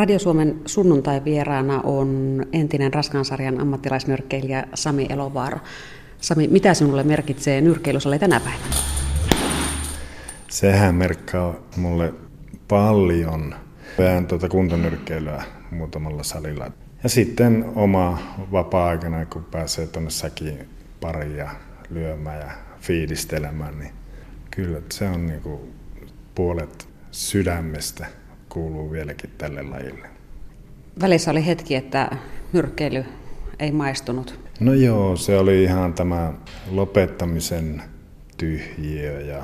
Radio Suomen sunnuntai-vieraana on entinen raskaansarjan ammattilaisnyrkkeilijä Sami Elovaara. Sami, mitä sinulle merkitsee nyrkkeilysalle tänä päivänä? Sehän merkkaa mulle paljon. Pään tuota kuntonyrkkeilyä muutamalla salilla. Ja sitten oma vapaa-aikana, kun pääsee tuonne säkiin pariin ja lyömään ja fiilistelemään, niin kyllä se on niin kuin puolet sydämestä kuuluu vieläkin tälle lajille. Välissä oli hetki, että nyrkkeily ei maistunut. No joo, se oli ihan tämä lopettamisen tyhjiö ja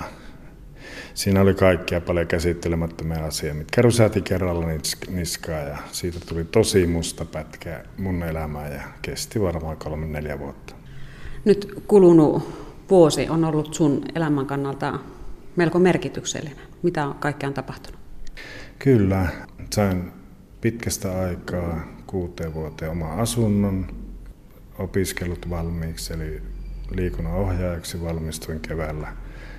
siinä oli kaikkia paljon käsittelemättömiä asioita, mitkä rysäti kerralla niskaa ja siitä tuli tosi musta pätkä mun elämään ja kesti varmaan kolme neljä vuotta. Nyt kulunut vuosi on ollut sun elämän kannalta melko merkityksellinen. Mitä kaikkea on tapahtunut? Kyllä, sain pitkästä aikaa kuuteen vuoteen oma asunnon, opiskelut valmiiksi, eli liikunnan ohjaajaksi valmistuin keväällä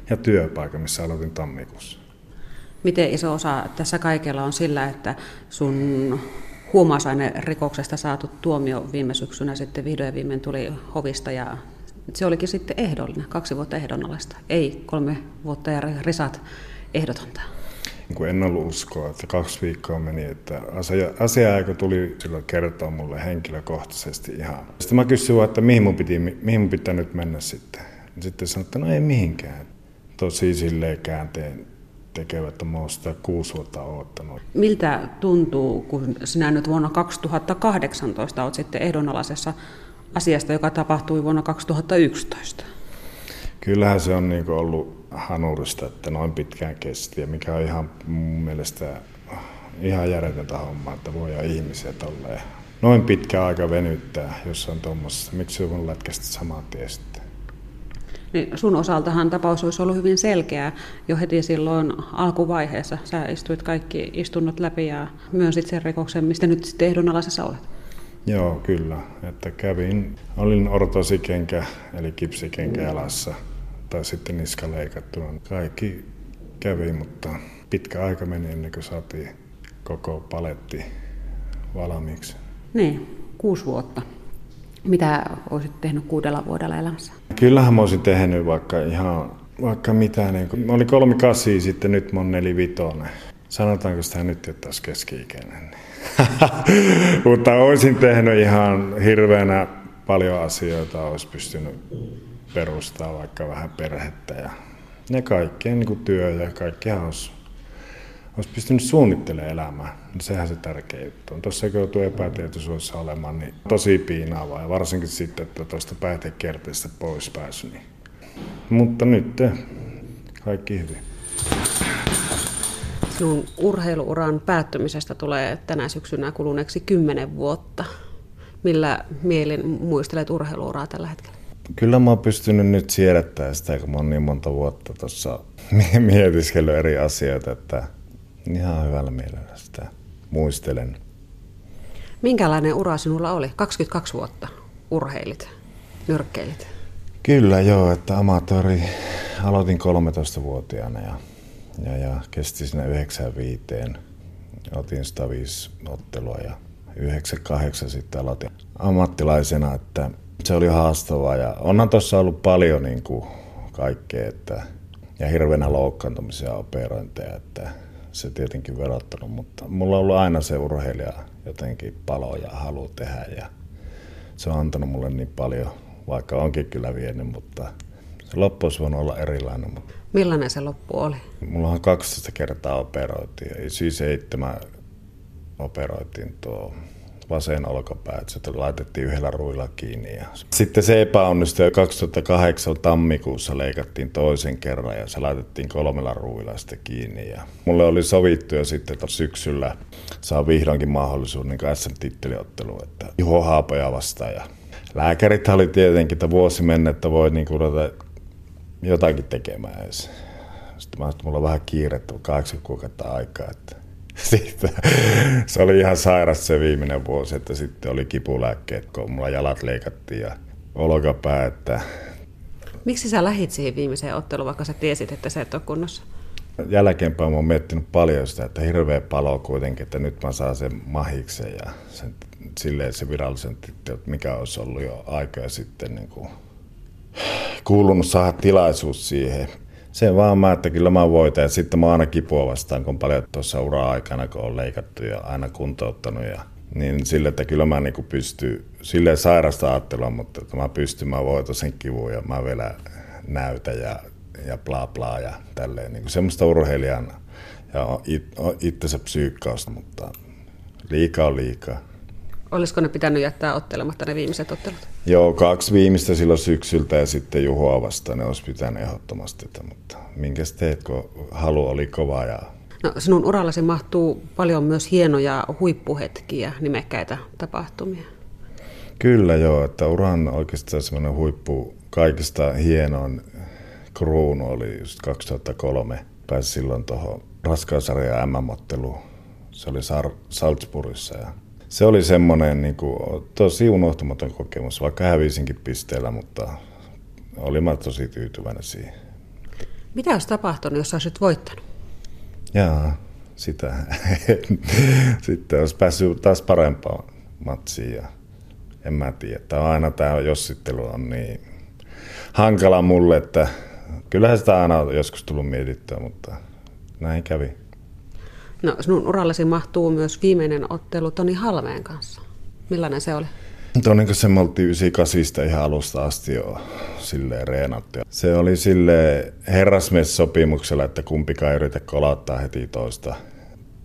ja työpaikan, missä aloitin tammikuussa. Miten iso osa tässä kaikella on sillä, että sun rikoksesta saatu tuomio viime syksynä sitten vihdoin viimein tuli hovista ja se olikin sitten ehdollinen, kaksi vuotta ehdonalaista, ei kolme vuotta ja risat ehdotonta. Niin en ollut uskoa, että kaksi viikkoa meni, että asia, asia tuli silloin kertoa mulle henkilökohtaisesti ihan. Sitten mä kysyin, että mihin mun, piti, mihin mun pitää nyt mennä sitten. Sitten sanoin, että no ei mihinkään. Tosi silleen käänteen tekevät, että mä oon sitä kuusi vuotta odottanut. Miltä tuntuu, kun sinä nyt vuonna 2018 olet sitten ehdonalaisessa asiasta, joka tapahtui vuonna 2011? Kyllähän se on niin ollut hanurista, että noin pitkään kesti, ja mikä on ihan mun mielestä ihan järjetöntä hommaa, että voi ja ihmisiä tolleen. Noin pitkä aika venyttää jossain tuommoisessa. Miksi on lätkästä samaa tien sitten? Niin sun osaltahan tapaus olisi ollut hyvin selkeä jo heti silloin alkuvaiheessa. Sä istuit kaikki istunnot läpi ja myönsit sen rikoksen, mistä nyt sitten ehdonalaisessa olet. Joo, kyllä. Että kävin, olin ortosikenkä, eli kipsikenkä jalassa, tai sitten niska leikattuna. Kaikki kävi, mutta pitkä aika meni ennen kuin saatiin koko paletti valmiiksi. Niin, kuusi vuotta. Mitä olisit tehnyt kuudella vuodella elämässä? Kyllähän mä olisin tehnyt vaikka ihan vaikka mitä. Niin kun, mä olin kolmi kasi, sitten nyt mä oon nelivitonen. Sanotaanko sitä nyt, että olisi keski-ikäinen. Mutta olisin tehnyt ihan hirveänä paljon asioita, olisi pystynyt perustaa vaikka vähän perhettä ja ne kaikkien niin työ ja kaikkihan olisi, olisi pystynyt suunnittelemaan elämää. Niin sehän se tärkeä juttu on. Tuossa kun joutuu epätietoisuudessa olemaan, niin tosi piinaavaa ja varsinkin sitten, että tuosta päätekierteestä pois pääsy. Niin. Mutta nyt kaikki hyvin. Sinun urheiluuran päättymisestä tulee tänä syksynä kuluneeksi kymmenen vuotta. Millä mielin muistelet urheiluuraa tällä hetkellä? Kyllä mä oon pystynyt nyt siedättämään sitä, kun mä oon niin monta vuotta tuossa mietiskellyt eri asioita, että ihan hyvällä mielellä sitä muistelen. Minkälainen ura sinulla oli? 22 vuotta urheilit, nyrkkeilit. Kyllä joo, että amatööri aloitin 13-vuotiaana ja ja, ja kesti sinne 95. Otin 105 ottelua ja 98 sitten aloitin ammattilaisena, että se oli haastavaa ja onhan tuossa ollut paljon niin kuin kaikkea, että, ja hirveänä loukkaantumisia operointeja, että se tietenkin verottanut, mutta mulla on ollut aina se urheilija jotenkin palo ja halu tehdä ja se on antanut mulle niin paljon, vaikka onkin kyllä vienyt, mutta se loppu olisi voinut olla erilainen. Mutta Millainen se loppu oli? Mulla on 12 kertaa operoitiin, ja siis seitsemän operoitiin tuo vasen olkapää, että se laitettiin yhdellä ruilla kiinni. Ja sitten se epäonnistui ja 2008 tammikuussa leikattiin toisen kerran ja se laitettiin kolmella ruilla sitten kiinni. Ja mulle oli sovittu jo sitten, että syksyllä saa vihdoinkin mahdollisuuden niin SM-titteliottelu, että Juho Haapoja vastaan. Ja lääkärit oli tietenkin, että vuosi mennettä voi niin ruveta jotakin tekemään edes. Sitten mä että mulla on vähän kiirettä, kahdeksan kuukautta aikaa. Että sitten, se oli ihan sairas se viimeinen vuosi, että sitten oli kipulääkkeet, kun mulla jalat leikattiin ja olkapää. Että... Miksi sä lähit siihen viimeiseen otteluun, vaikka sä tiesit, että sä et ole kunnossa? Jälkeenpäin mä oon miettinyt paljon sitä, että hirveä palo kuitenkin, että nyt mä saan sen mahiksen ja sen, silleen se virallisen tittely, mikä olisi ollut jo aikaa sitten niin kuin kuulunut saada tilaisuus siihen. Se vaan mä, että kyllä mä voitan. Ja sitten mä aina kipua vastaan, kun paljon tuossa ura-aikana, kun on leikattu ja aina kuntouttanut. Ja, niin sille, että kyllä mä niin pystyn, silleen sairasta ajattelua, mutta että mä pystyn, mä voitan sen kivun ja mä vielä näytän ja, ja bla bla ja tälleen. Niin semmoista urheilijan ja it, itsensä psyykkausta, mutta liikaa on liikaa. Olisiko ne pitänyt jättää ottelematta ne viimeiset ottelut? Joo, kaksi viimeistä silloin syksyltä ja sitten Juhoa vastaan ne olisi pitänyt ehdottomasti. Mutta minkä teet, kun halu oli kova ja No, sinun urallasi mahtuu paljon myös hienoja huippuhetkiä, nimekkäitä tapahtumia. Kyllä joo, että uran oikeastaan semmoinen huippu, kaikista hienoin kruunu oli just 2003. Pääsi silloin tuohon raskausarjan MM-otteluun. Se oli Salzburgissa ja se oli semmoinen niin kuin, tosi unohtumaton kokemus, vaikka hävisinkin pisteellä, mutta olin mä tosi tyytyväinen siihen. Mitä olisi tapahtunut, jos olisit voittanut? Jaa, sitä. Sitten olisi päässyt taas parempaan matsiin ja en mä tiedä. Tämä aina tämä jossittelu on niin hankala mulle, että kyllähän sitä aina on joskus tullut mietittyä, mutta näin kävi. No, sinun urallesi mahtuu myös viimeinen ottelu Toni Halmeen kanssa. Millainen se oli? Toni kanssa me oltiin 98 ihan alusta asti jo silleen reenattu. Se oli sille herrasmies-sopimuksella, että kumpikaan ei yritä kolauttaa heti toista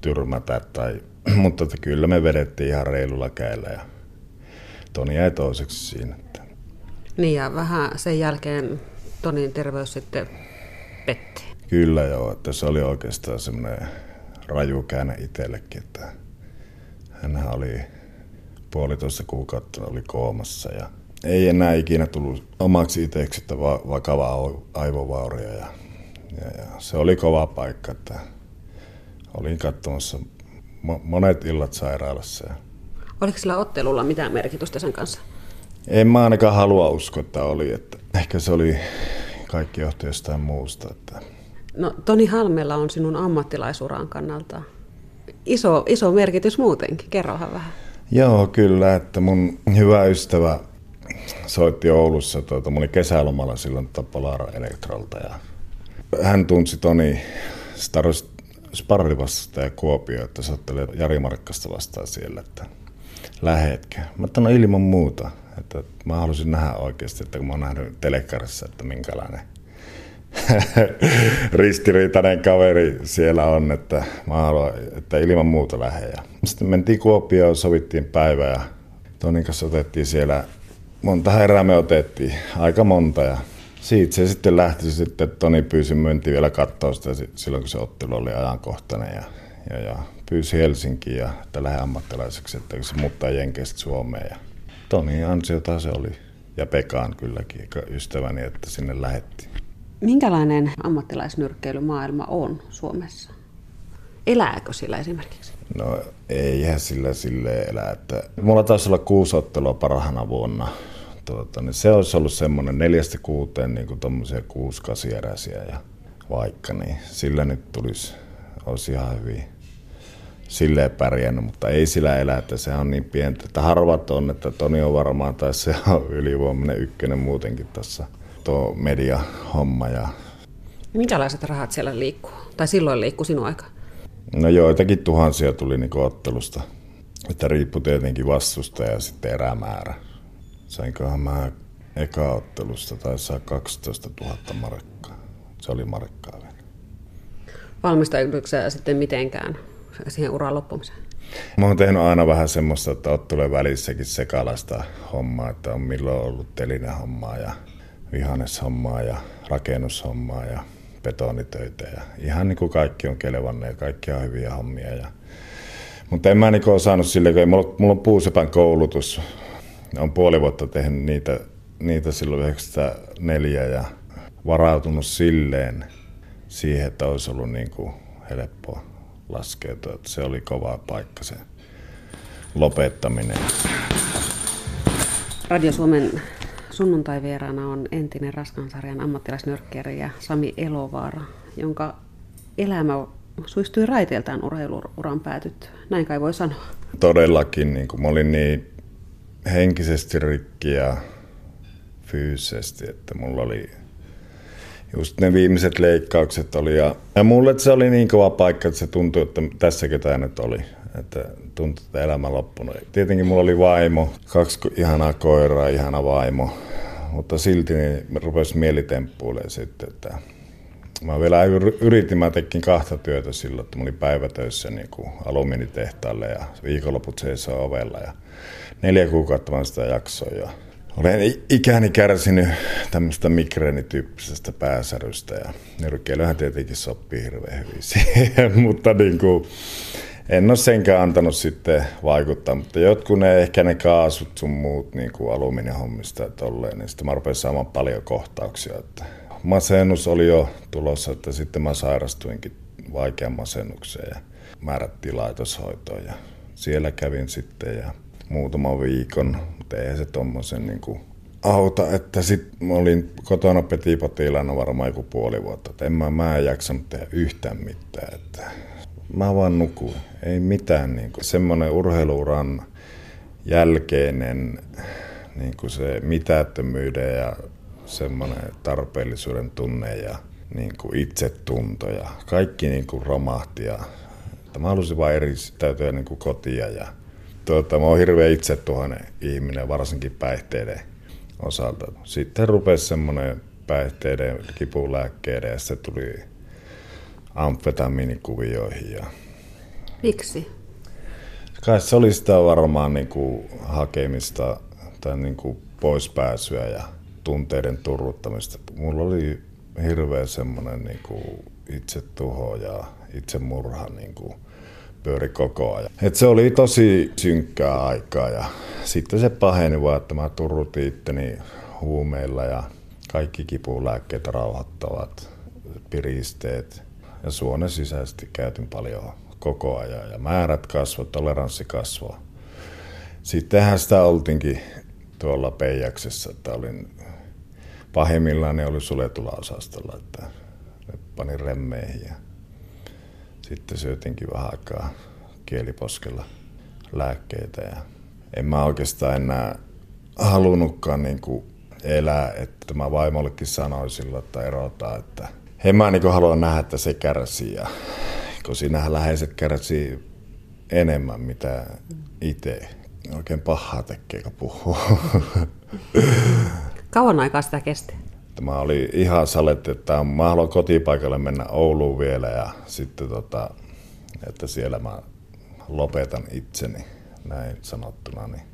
tyrmätä. Tai, mutta että kyllä me vedettiin ihan reilulla käellä ja Toni jäi toiseksi siinä. Niin ja vähän sen jälkeen Tonin terveys sitten petti. Kyllä joo, että se oli oikeastaan semmoinen raju käänne itsellekin, että hän oli puolitoista kuukautta oli koomassa ja ei enää ikinä tullut omaksi itseksi, että va- vakava aivovaurio ja, ja, ja, se oli kova paikka, että olin katsomassa mo- monet illat sairaalassa. Ja... Oliko sillä ottelulla mitään merkitystä sen kanssa? En mä ainakaan halua uskoa, että oli. Että ehkä se oli kaikki johtu jostain muusta. Että No Toni Halmella on sinun ammattilaisuran kannalta iso, iso merkitys muutenkin. Kerrohan vähän. Joo, kyllä. Että mun hyvä ystävä soitti Oulussa, tuota, mun oli kesälomalla silloin Polar Elektrolta ja hän tunsi Toni Sparrivasta ja Kuopio, että soittelee Jari Markkasta vastaan siellä, että lähetkö? Mä no ilman muuta, että mä halusin nähdä oikeasti, että kun mä oon nähnyt telekarissa, että minkälainen ristiriitainen kaveri siellä on, että mä haluan, että ilman muuta lähde. Sitten mentiin Kuopioon, sovittiin päivä ja Tonin kanssa otettiin siellä, monta herää me otettiin, aika monta ja siitä se sitten lähti sitten, Toni pyysi, myynti vielä katsoa sitä silloin, kun se ottelu oli ajankohtainen ja, ja, ja pyysi Helsinkiin ja että lähde ammattilaiseksi, että se muuttaa Jenkeistä Suomeen. Ja Toni ansiota se oli ja Pekaan kylläkin ystäväni, että sinne lähettiin. Minkälainen ammattilaisnyrkkeilymaailma on Suomessa? Elääkö sillä esimerkiksi? No eihän sillä sille elä. Että mulla taisi olla kuusi ottelua parhaana vuonna. Tuota, niin se olisi ollut semmoinen neljästä kuuteen niin tuommoisia kuusi kasieräisiä ja vaikka, niin sillä nyt tulisi, olisi ihan hyvin silleen pärjännyt, mutta ei sillä elä, että se on niin pientä, että harvat on, että Toni on varmaan, tai se on ylivoimainen ykkönen muutenkin tässä tuo media-homma. Ja... Minkälaiset rahat siellä liikkuu? Tai silloin liikkuu sinun aika? No joitakin tuhansia tuli niin ottelusta. Että riippui tietenkin vastusta ja sitten erämäärä. Sainkohan mä eka ottelusta tai saa 12 000 markkaa. Se oli markkaa vielä. Valmistaudutko sitten mitenkään siihen uran loppumiseen? Mä oon tehnyt aina vähän semmoista, että ottelujen välissäkin sekalaista hommaa, että on milloin ollut telinen hommaa ja vihanneshommaa ja rakennushommaa ja betonitöitä. Ja ihan niin kuin kaikki on kelevanne ja kaikki on hyviä hommia. Ja, mutta en mä niin osannut sille, kun mulla, mulla on puusepän koulutus. on puoli vuotta tehnyt niitä, niitä silloin 94 ja varautunut silleen siihen, että olisi ollut niin kuin helppoa laskeutua. Se oli kova paikka se lopettaminen. Radio Suomen Sunnuntai-vieraana on entinen raskansarjan ammattilaisnyrkkeri ja Sami Elovaara, jonka elämä suistui raiteeltaan urheiluuran päätyt. Näin kai voi sanoa. Todellakin, niin kuin mä olin niin henkisesti rikki ja fyysisesti, että mulla oli just ne viimeiset leikkaukset oli. Ja, ja mulle se oli niin kova paikka, että se tuntui, että tässäkö tämä nyt oli. Että tuntui, että elämä loppunut. Tietenkin mulla oli vaimo, kaksi ihanaa koiraa, ihana vaimo. Mutta silti niin rupesi mielitemppuilemaan sitten, että Mä vielä yritin, mä tekin kahta työtä silloin, että mä olin päivätöissä niin kuin alumiinitehtaalle ja viikonloput seisoo ovella ja neljä kuukautta mä sitä jaksoin ja olen ikäni kärsinyt tämmöistä migreenityyppisestä pääsärystä ja nyrkkeilyhän tietenkin sopii hirveän hyvin siihen, mutta niin kuin, en ole senkään antanut sitten vaikuttaa, mutta jotkut ne, ehkä ne kaasut sun muut niin kuin alumiinihommista ja tolleen, niin sitten mä rupesin saamaan paljon kohtauksia, että masennus oli jo tulossa, että sitten mä sairastuinkin vaikean masennukseen ja määrättiin laitoshoitoon ja siellä kävin sitten ja muutaman viikon, mutta eihän se tommosen niin kuin auta, että sitten mä olin kotona petipotilaana varmaan joku puoli vuotta, että en mä, mä en jaksanut tehdä yhtään mitään, että mä vaan nukuin, ei mitään niin kuin, semmoinen urheiluuran jälkeinen niin kuin se mitättömyyden ja semmoinen tarpeellisuuden tunne ja niin kuin itsetunto ja kaikki niin kuin romahti. Ja, että mä halusin vain eristäytyä niin kuin kotia ja tuota, mä oon hirveän itsetuhainen ihminen, varsinkin päihteiden osalta. Sitten rupesi semmoinen päihteiden, kipulääkkeiden ja se tuli amfetamiinikuvioihin. Ja... Miksi? Kai se oli sitä varmaan niin kuin hakemista tai niin kuin poispääsyä ja tunteiden turruttamista. Mulla oli hirveä semmoinen niin kuin itsetuho ja itsemurha niin kuin pyöri koko ajan. Et se oli tosi synkkää aikaa ja sitten se paheni vaan, että mä turrutin itteni huumeilla ja kaikki kipulääkkeet rauhoittavat, piristeet ja suonen sisäisesti käytin paljon koko ajan ja määrät kasvoi, toleranssi kasvoi. Sittenhän sitä oltiinkin tuolla Peijaksessa, että olin pahimmillaan ne oli suljetulla osastolla, että ne pani remmeihin ja sitten syötinkin vähän aikaa kieliposkella lääkkeitä ja en mä oikeastaan enää halunnutkaan niin kuin elää, että mä vaimollekin sanoin silloin, että erotaan, että en mä niin haluan nähdä, että se kärsii ja kun siinähän läheiset kärsii enemmän mitä itse. Oikein pahaa tekee, kun puhuu. Kauan aikaa sitä kesti? Mä olin ihan saletti, että mä haluan kotipaikalle mennä Ouluun vielä ja sitten tota, että siellä mä lopetan itseni, näin sanottuna. Niin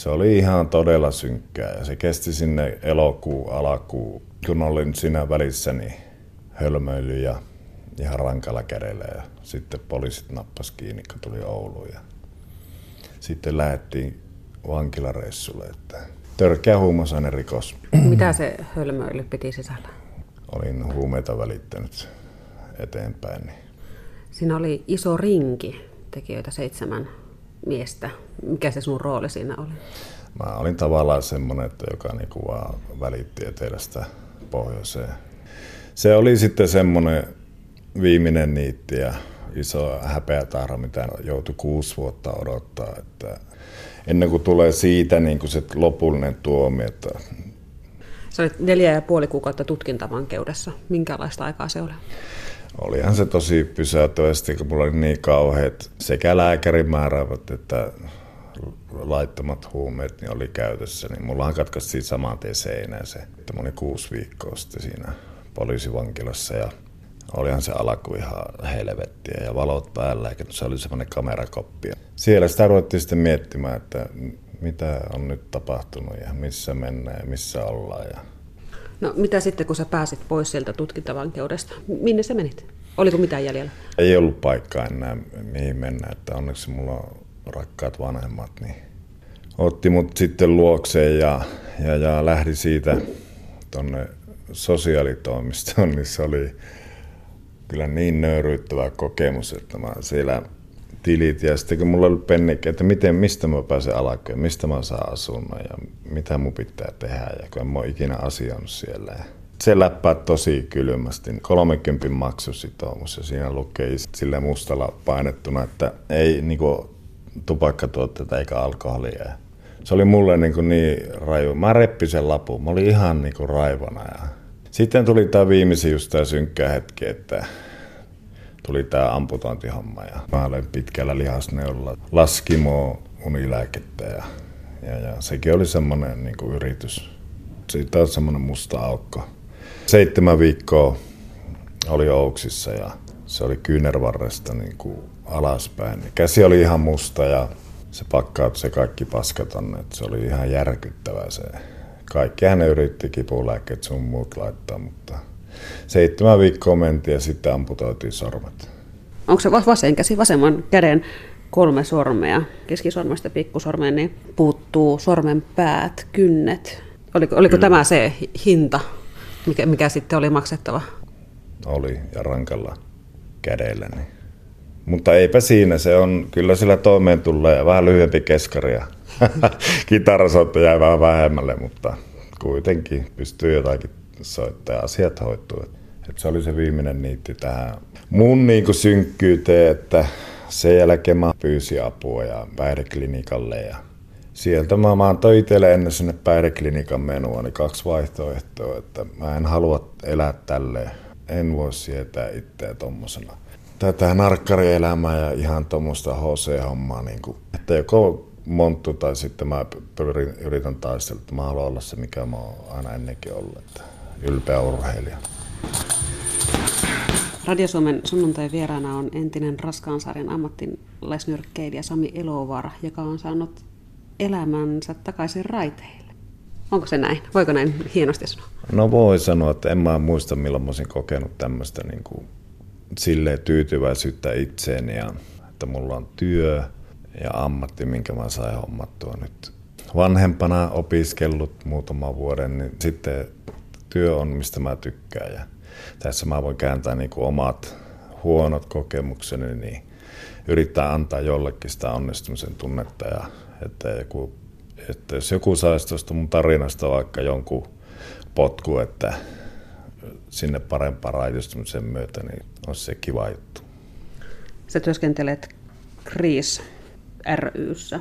se oli ihan todella synkkää ja se kesti sinne elokuu, alakuu, kun olin siinä välissä niin hölmöily ja ihan rankalla kädellä ja sitten poliisit nappas kiinni, kun tuli Ouluun ja sitten lähdettiin vankilareissulle, että törkeä rikos. Mitä se hölmöily piti sisällä? Olin huumeita välittänyt eteenpäin. Niin. Siinä oli iso rinki, tekijöitä seitsemän miestä. Mikä se sun rooli siinä oli? Mä olin tavallaan semmoinen, että joka niinku vaan välitti etelästä pohjoiseen. Se oli sitten semmoinen viimeinen niitti ja iso häpeätarha, mitä joutui kuusi vuotta odottaa. Että ennen kuin tulee siitä niin kuin se lopullinen tuomio. Että... Se oli neljä ja puoli kuukautta tutkintavankeudessa. Minkälaista aikaa se oli? Olihan se tosi pysäyttävästi, kun mulla oli niin kauheat sekä lääkärin määräävät että laittomat huumeet niin oli käytössä, niin mullahan katkaistiin saman tien seinään se. Että mä olin kuusi viikkoa sitten siinä poliisivankilassa ja olihan se alku ihan helvettiä ja valot päällä, eikä se oli semmoinen kamerakoppi. Siellä sitä ruvettiin sitten miettimään, että mitä on nyt tapahtunut ja missä mennään ja missä ollaan. Ja... No mitä sitten, kun sä pääsit pois sieltä tutkintavankeudesta? Minne sä menit? Oliko mitään jäljellä? Ei ollut paikkaa enää mihin mennä, että onneksi mulla on rakkaat vanhemmat, niin otti mut sitten luokseen ja, ja, ja lähdi siitä tonne sosiaalitoimistoon, niin se oli kyllä niin nöyryyttävä kokemus, että mä siellä tilit ja sitten kun mulla oli pennikki, että miten, mistä mä pääsen alkuun, mistä mä saan asunnon ja mitä mun pitää tehdä ja kun mä ole ikinä asiannut siellä. se läppää tosi kylmästi. 30 maksusitoumus ja siinä lukee sille mustalla painettuna, että ei niinku tupakkatuotteita eikä alkoholia. Se oli mulle niin, niin raju. Mä reppin sen lapun. Mä olin ihan niin raivona. Ja sitten tuli tämä viimeisin just tämä synkkä hetki, että tuli tämä amputointihomma. Ja mä olen pitkällä lihasneulla laskimo unilääkettä ja, ja, ja sekin oli semmoinen niin kuin yritys. Siitä on semmoinen musta aukko. Seitsemän viikkoa oli Ouksissa ja se oli kyynärvarresta niin kuin alaspäin. Käsi oli ihan musta ja se pakkaat se kaikki paska tonne. Se oli ihan järkyttävää se. Kaikki hän yritti kipulääkkeet sun muut laittaa, mutta seitsemän viikkoa mentiin ja sitten amputoitiin sormet. Onko se vasen käsi, vasemman käden kolme sormea, keskisormesta pikkusormeen, niin puuttuu sormen päät, kynnet. Oliko, oliko tämä se hinta, mikä, mikä sitten oli maksettava? Oli, ja rankalla kädellä. Niin. Mutta eipä siinä, se on kyllä sillä toimeen tulee vähän lyhyempi keskari ja kitarasoitto jäi vähän vähemmälle, mutta kuitenkin pystyy jotakin soittaa ja asiat hoituu. Et se oli se viimeinen niitti tähän mun niin synkkyyteen, että sen jälkeen mä pyysin apua ja päihdeklinikalle ja sieltä mä, mä antoin itselle ennen sinne päihdeklinikan menua niin kaksi vaihtoehtoa, että mä en halua elää tälleen. En voi sietää itseä tommosena tätä narkkarielämää ja ihan tuommoista HC-hommaa. Niin kuin, että joko monttu tai sitten mä yritän taistella, että mä haluan olla se, mikä mä oon aina ennenkin ollut. Että ylpeä urheilija. Radio Suomen sunnuntai vieraana on entinen raskaan sarjan ammattilaisnyrkkeilijä Sami Elovaara, joka on saanut elämänsä takaisin raiteille. Onko se näin? Voiko näin hienosti sanoa? No voi sanoa, että en mä muista milloin mä olisin kokenut tämmöistä niin kuin sille tyytyväisyyttä itseeni ja että mulla on työ ja ammatti, minkä mä sain hommattua nyt vanhempana opiskellut muutaman vuoden, niin sitten työ on, mistä mä tykkään. Ja tässä mä voin kääntää niin kuin omat huonot kokemukseni, niin yrittää antaa jollekin sitä onnistumisen tunnetta. Ja että, joku, että jos joku saisi tuosta mun tarinasta vaikka jonkun potku, että sinne parempaan raitistumisen myötä, niin on se kiva juttu. Sä työskentelet Kriis ryssä.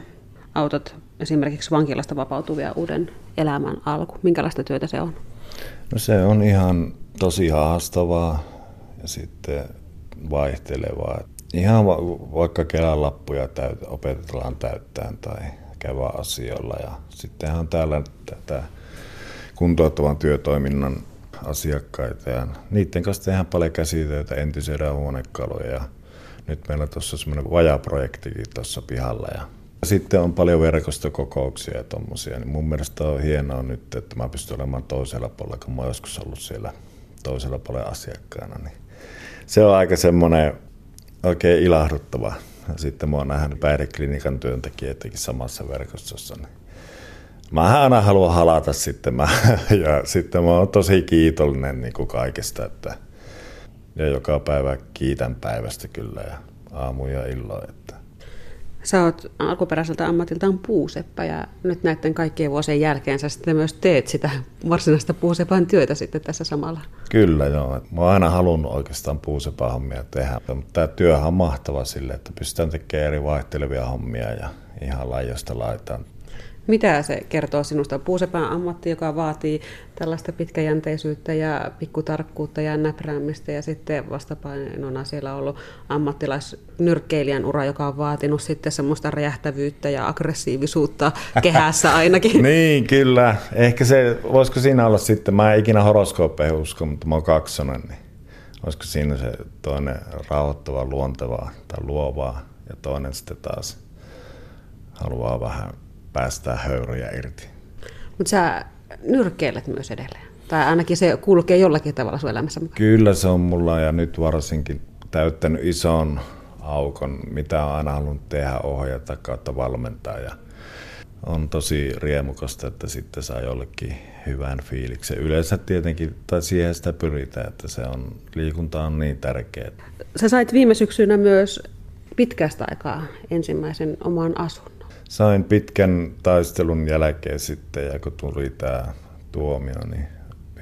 Autot esimerkiksi vankilasta vapautuvia uuden elämän alku. Minkälaista työtä se on? No se on ihan tosi haastavaa ja sitten vaihtelevaa. Ihan va- vaikka Kelan lappuja täyt- opetellaan täyttämään tai käydään asioilla. Ja sittenhän on täällä tätä kuntouttavan työtoiminnan asiakkaita ja niiden kanssa tehdään paljon käsitöitä, entisyydään huonekaluja ja nyt meillä on tuossa semmoinen vajaprojektikin tuossa pihalla ja sitten on paljon verkostokokouksia ja tuommoisia, niin mun mielestä on hienoa nyt, että mä pystyn olemaan toisella puolella, kun mä oon joskus ollut siellä toisella puolella asiakkaana, niin se on aika semmoinen oikein ilahduttava. Sitten mä oon nähnyt päihdeklinikan työntekijöitäkin samassa verkostossa, niin mä aina haluan halata sitten. Mä, ja sitten mä oon tosi kiitollinen niin kuin kaikesta, että ja joka päivä kiitän päivästä kyllä ja aamu ja illoin. Että. Sä oot alkuperäiseltä ammatiltaan puuseppä ja nyt näiden kaikkien vuosien jälkeen sä sitten myös teet sitä varsinaista puusepan työtä sitten tässä samalla. Kyllä joo. Mä oon aina halunnut oikeastaan puusepän hommia tehdä, mutta tämä työhän on mahtava sille, että pystytään tekemään eri vaihtelevia hommia ja ihan laajosta laitaan mitä se kertoo sinusta? Puusepän ammatti, joka vaatii tällaista pitkäjänteisyyttä ja pikkutarkkuutta ja näpräämistä ja sitten vastapainona siellä on ollut ammattilaisnyrkkeilijän ura, joka on vaatinut sitten semmoista räjähtävyyttä ja aggressiivisuutta kehässä ainakin. niin, kyllä. Ehkä se, voisiko siinä olla sitten, mä en ikinä horoskooppeihin usko, mutta mä oon kaksonen, niin olisiko siinä se toinen rauhoittava, luontevaa tai luovaa ja toinen sitten taas haluaa vähän päästää höyryjä irti. Mutta sä nyrkkeilet myös edelleen. Tai ainakin se kulkee jollakin tavalla sun elämässä mukaan. Kyllä se on mulla ja nyt varsinkin täyttänyt ison aukon, mitä on aina halunnut tehdä, ohjata kautta valmentaa. Ja on tosi riemukasta, että sitten saa jollekin hyvän fiiliksen. Yleensä tietenkin, tai siihen sitä pyritään, että se on, liikunta on niin tärkeää. Sä sait viime syksynä myös pitkästä aikaa ensimmäisen oman asun sain pitkän taistelun jälkeen sitten, ja kun tuli tämä tuomio, niin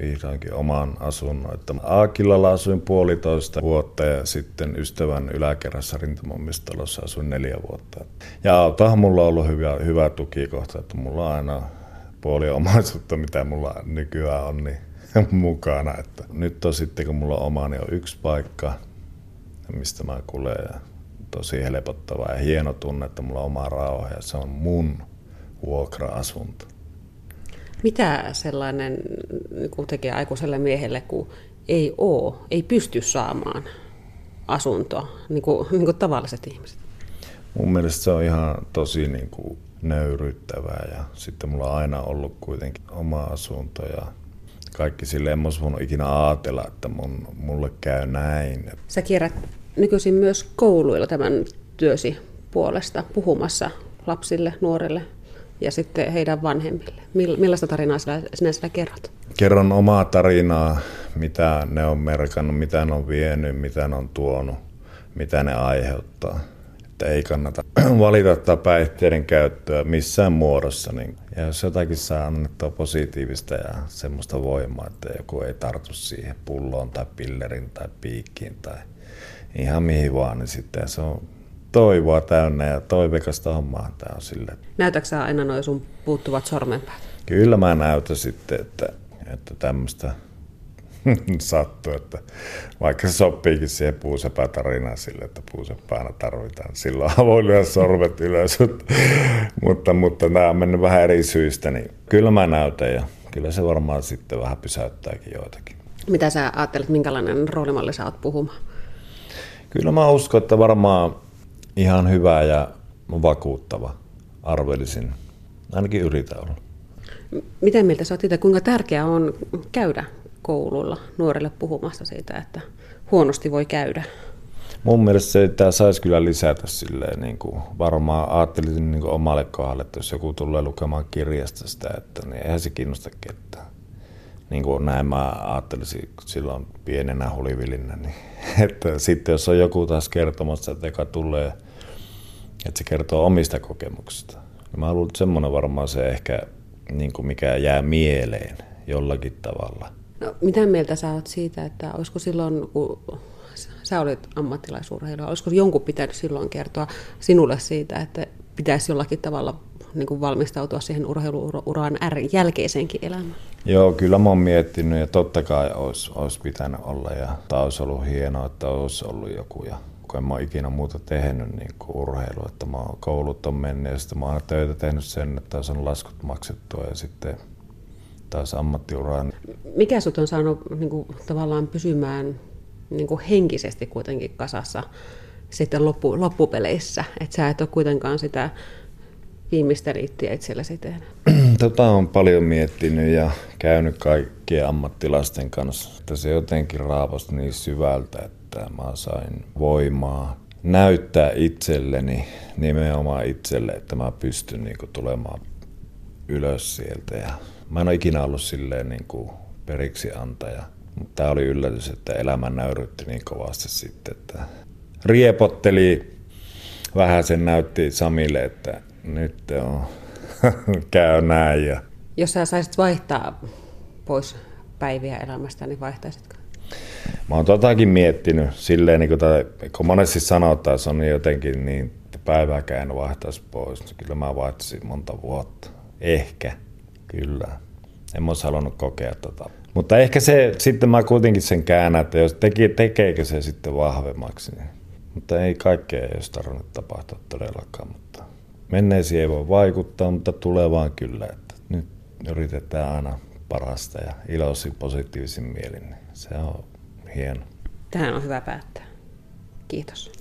vihdoinkin oman asunnon. Että Aakilalla asuin puolitoista vuotta ja sitten ystävän yläkerrassa rintamamistalossa asuin neljä vuotta. Ja autahan mulla on ollut hyvä, hyvä tukikohta, että mulla on aina puoli omaisuutta, mitä mulla nykyään on, niin mukana. Että nyt on sitten, kun mulla on oma, niin on yksi paikka, mistä mä kuulen ja tosi helpottavaa ja hieno tunne, että mulla on oma rauha ja se on mun vuokra-asunto. Mitä sellainen niin tekee aikuiselle miehelle, kun ei ole, ei pysty saamaan asuntoa, niin kuin, niin kuin tavalliset ihmiset? Mun mielestä se on ihan tosi niin kuin nöyryttävää ja sitten mulla on aina ollut kuitenkin oma asunto ja kaikki silleen, en voinut ikinä ajatella, että mun, mulle käy näin. Sä kierrät nykyisin myös kouluilla tämän työsi puolesta puhumassa lapsille, nuorille ja sitten heidän vanhemmille. Millaista tarinaa sinä, sinä siellä kerrot? Kerron omaa tarinaa, mitä ne on merkannut, mitä ne on vienyt, mitä ne on tuonut, mitä ne aiheuttaa. Että ei kannata valita päihteiden käyttöä missään muodossa. Niin. Ja jos jotakin saa annettua positiivista ja semmoista voimaa, että joku ei tartu siihen pulloon tai pillerin tai piikkiin tai ihan mihin vaan, niin sitten se on toivoa täynnä ja toivekasta hommaa tämä on sille. Näytätkö aina noin sun puuttuvat sormenpäät? Kyllä mä näytän sitten, että, että tämmöistä sattuu, että vaikka se sopiikin siihen puusepätarinaan sille, että puusepäänä tarvitaan, silloin voi lyödä sormet ylös, mutta, mutta nämä on mennyt vähän eri syistä, niin kyllä mä näytän ja kyllä se varmaan sitten vähän pysäyttääkin joitakin. Mitä sä ajattelet, minkälainen roolimalli sä oot puhumaan? Kyllä mä uskon, että varmaan ihan hyvä ja vakuuttava, arvelisin. Ainakin yritän olla. Miten mieltä sä oot kuinka tärkeää on käydä koululla nuorille puhumassa siitä, että huonosti voi käydä? Mun mielestä se tämä saisi kyllä lisätä silleen, niin kuin varmaan ajattelisin niin kuin omalle kohdalle, että jos joku tulee lukemaan kirjasta sitä, että niin eihän se kiinnosta ketään. Niin kuin näin mä ajattelisin silloin pienenä hulivilinä. Niin, että sitten jos on joku taas kertomassa, että joka tulee, että se kertoo omista kokemuksista. Niin mä luulen, että semmoinen varmaan se ehkä, niin kuin mikä jää mieleen jollakin tavalla. No, mitä mieltä sä oot siitä, että olisiko silloin, kun sä olit ammattilaisurheilija, olisiko jonkun pitänyt silloin kertoa sinulle siitä, että pitäisi jollakin tavalla niin kuin valmistautua siihen urheiluuran jälkeiseenkin elämään? Joo, kyllä mä oon miettinyt ja totta kai olisi, olisi pitänyt olla ja tämä olisi ollut hienoa, että olisi ollut joku ja kun en mä ikinä muuta tehnyt niin kuin urheilu, että mä oon koulut on mennyt ja sitten mä oon töitä tehnyt sen, että on laskut maksettua ja sitten taas ammattiuraan. Mikä sut on saanut niin kuin, tavallaan pysymään niin kuin henkisesti kuitenkin kasassa sitten loppu, loppupeleissä? Että sä et ole kuitenkaan sitä viimeistä riittiä itsellesi tehnyt? Tota on paljon miettinyt ja käynyt kaikkien ammattilaisten kanssa. Että se jotenkin raapasti niin syvältä, että mä sain voimaa näyttää itselleni, nimenomaan itselle, että mä pystyn niin kuin, tulemaan ylös sieltä. Ja mä en ole ikinä ollut silleen niin kuin periksi antaja. Mutta tämä oli yllätys, että elämä näyrytti niin kovasti sitten, että riepotteli vähän sen näytti Samille, että nyt on, käy näin. Ja... Jos sä saisit vaihtaa pois päiviä elämästä, niin vaihtaisitko? Mä oon totakin miettinyt silleen, niin kun, tai, kun monesti sanotaan, se on jotenkin niin, että päivääkään en vaihtaisi pois. Niin kyllä mä vaihtaisin monta vuotta. Ehkä, kyllä. En olisi halunnut kokea tota. Mutta ehkä se, sitten mä kuitenkin sen käännän, että jos teki, tekeekö se sitten vahvemmaksi. Niin. Mutta ei kaikkea ei olisi tarvinnut tapahtua todellakaan. Mutta menneisiin ei voi vaikuttaa, mutta tulevaan kyllä. Että nyt yritetään aina parasta ja iloisin positiivisin mielin. Se on hieno. Tähän on hyvä päättää. Kiitos.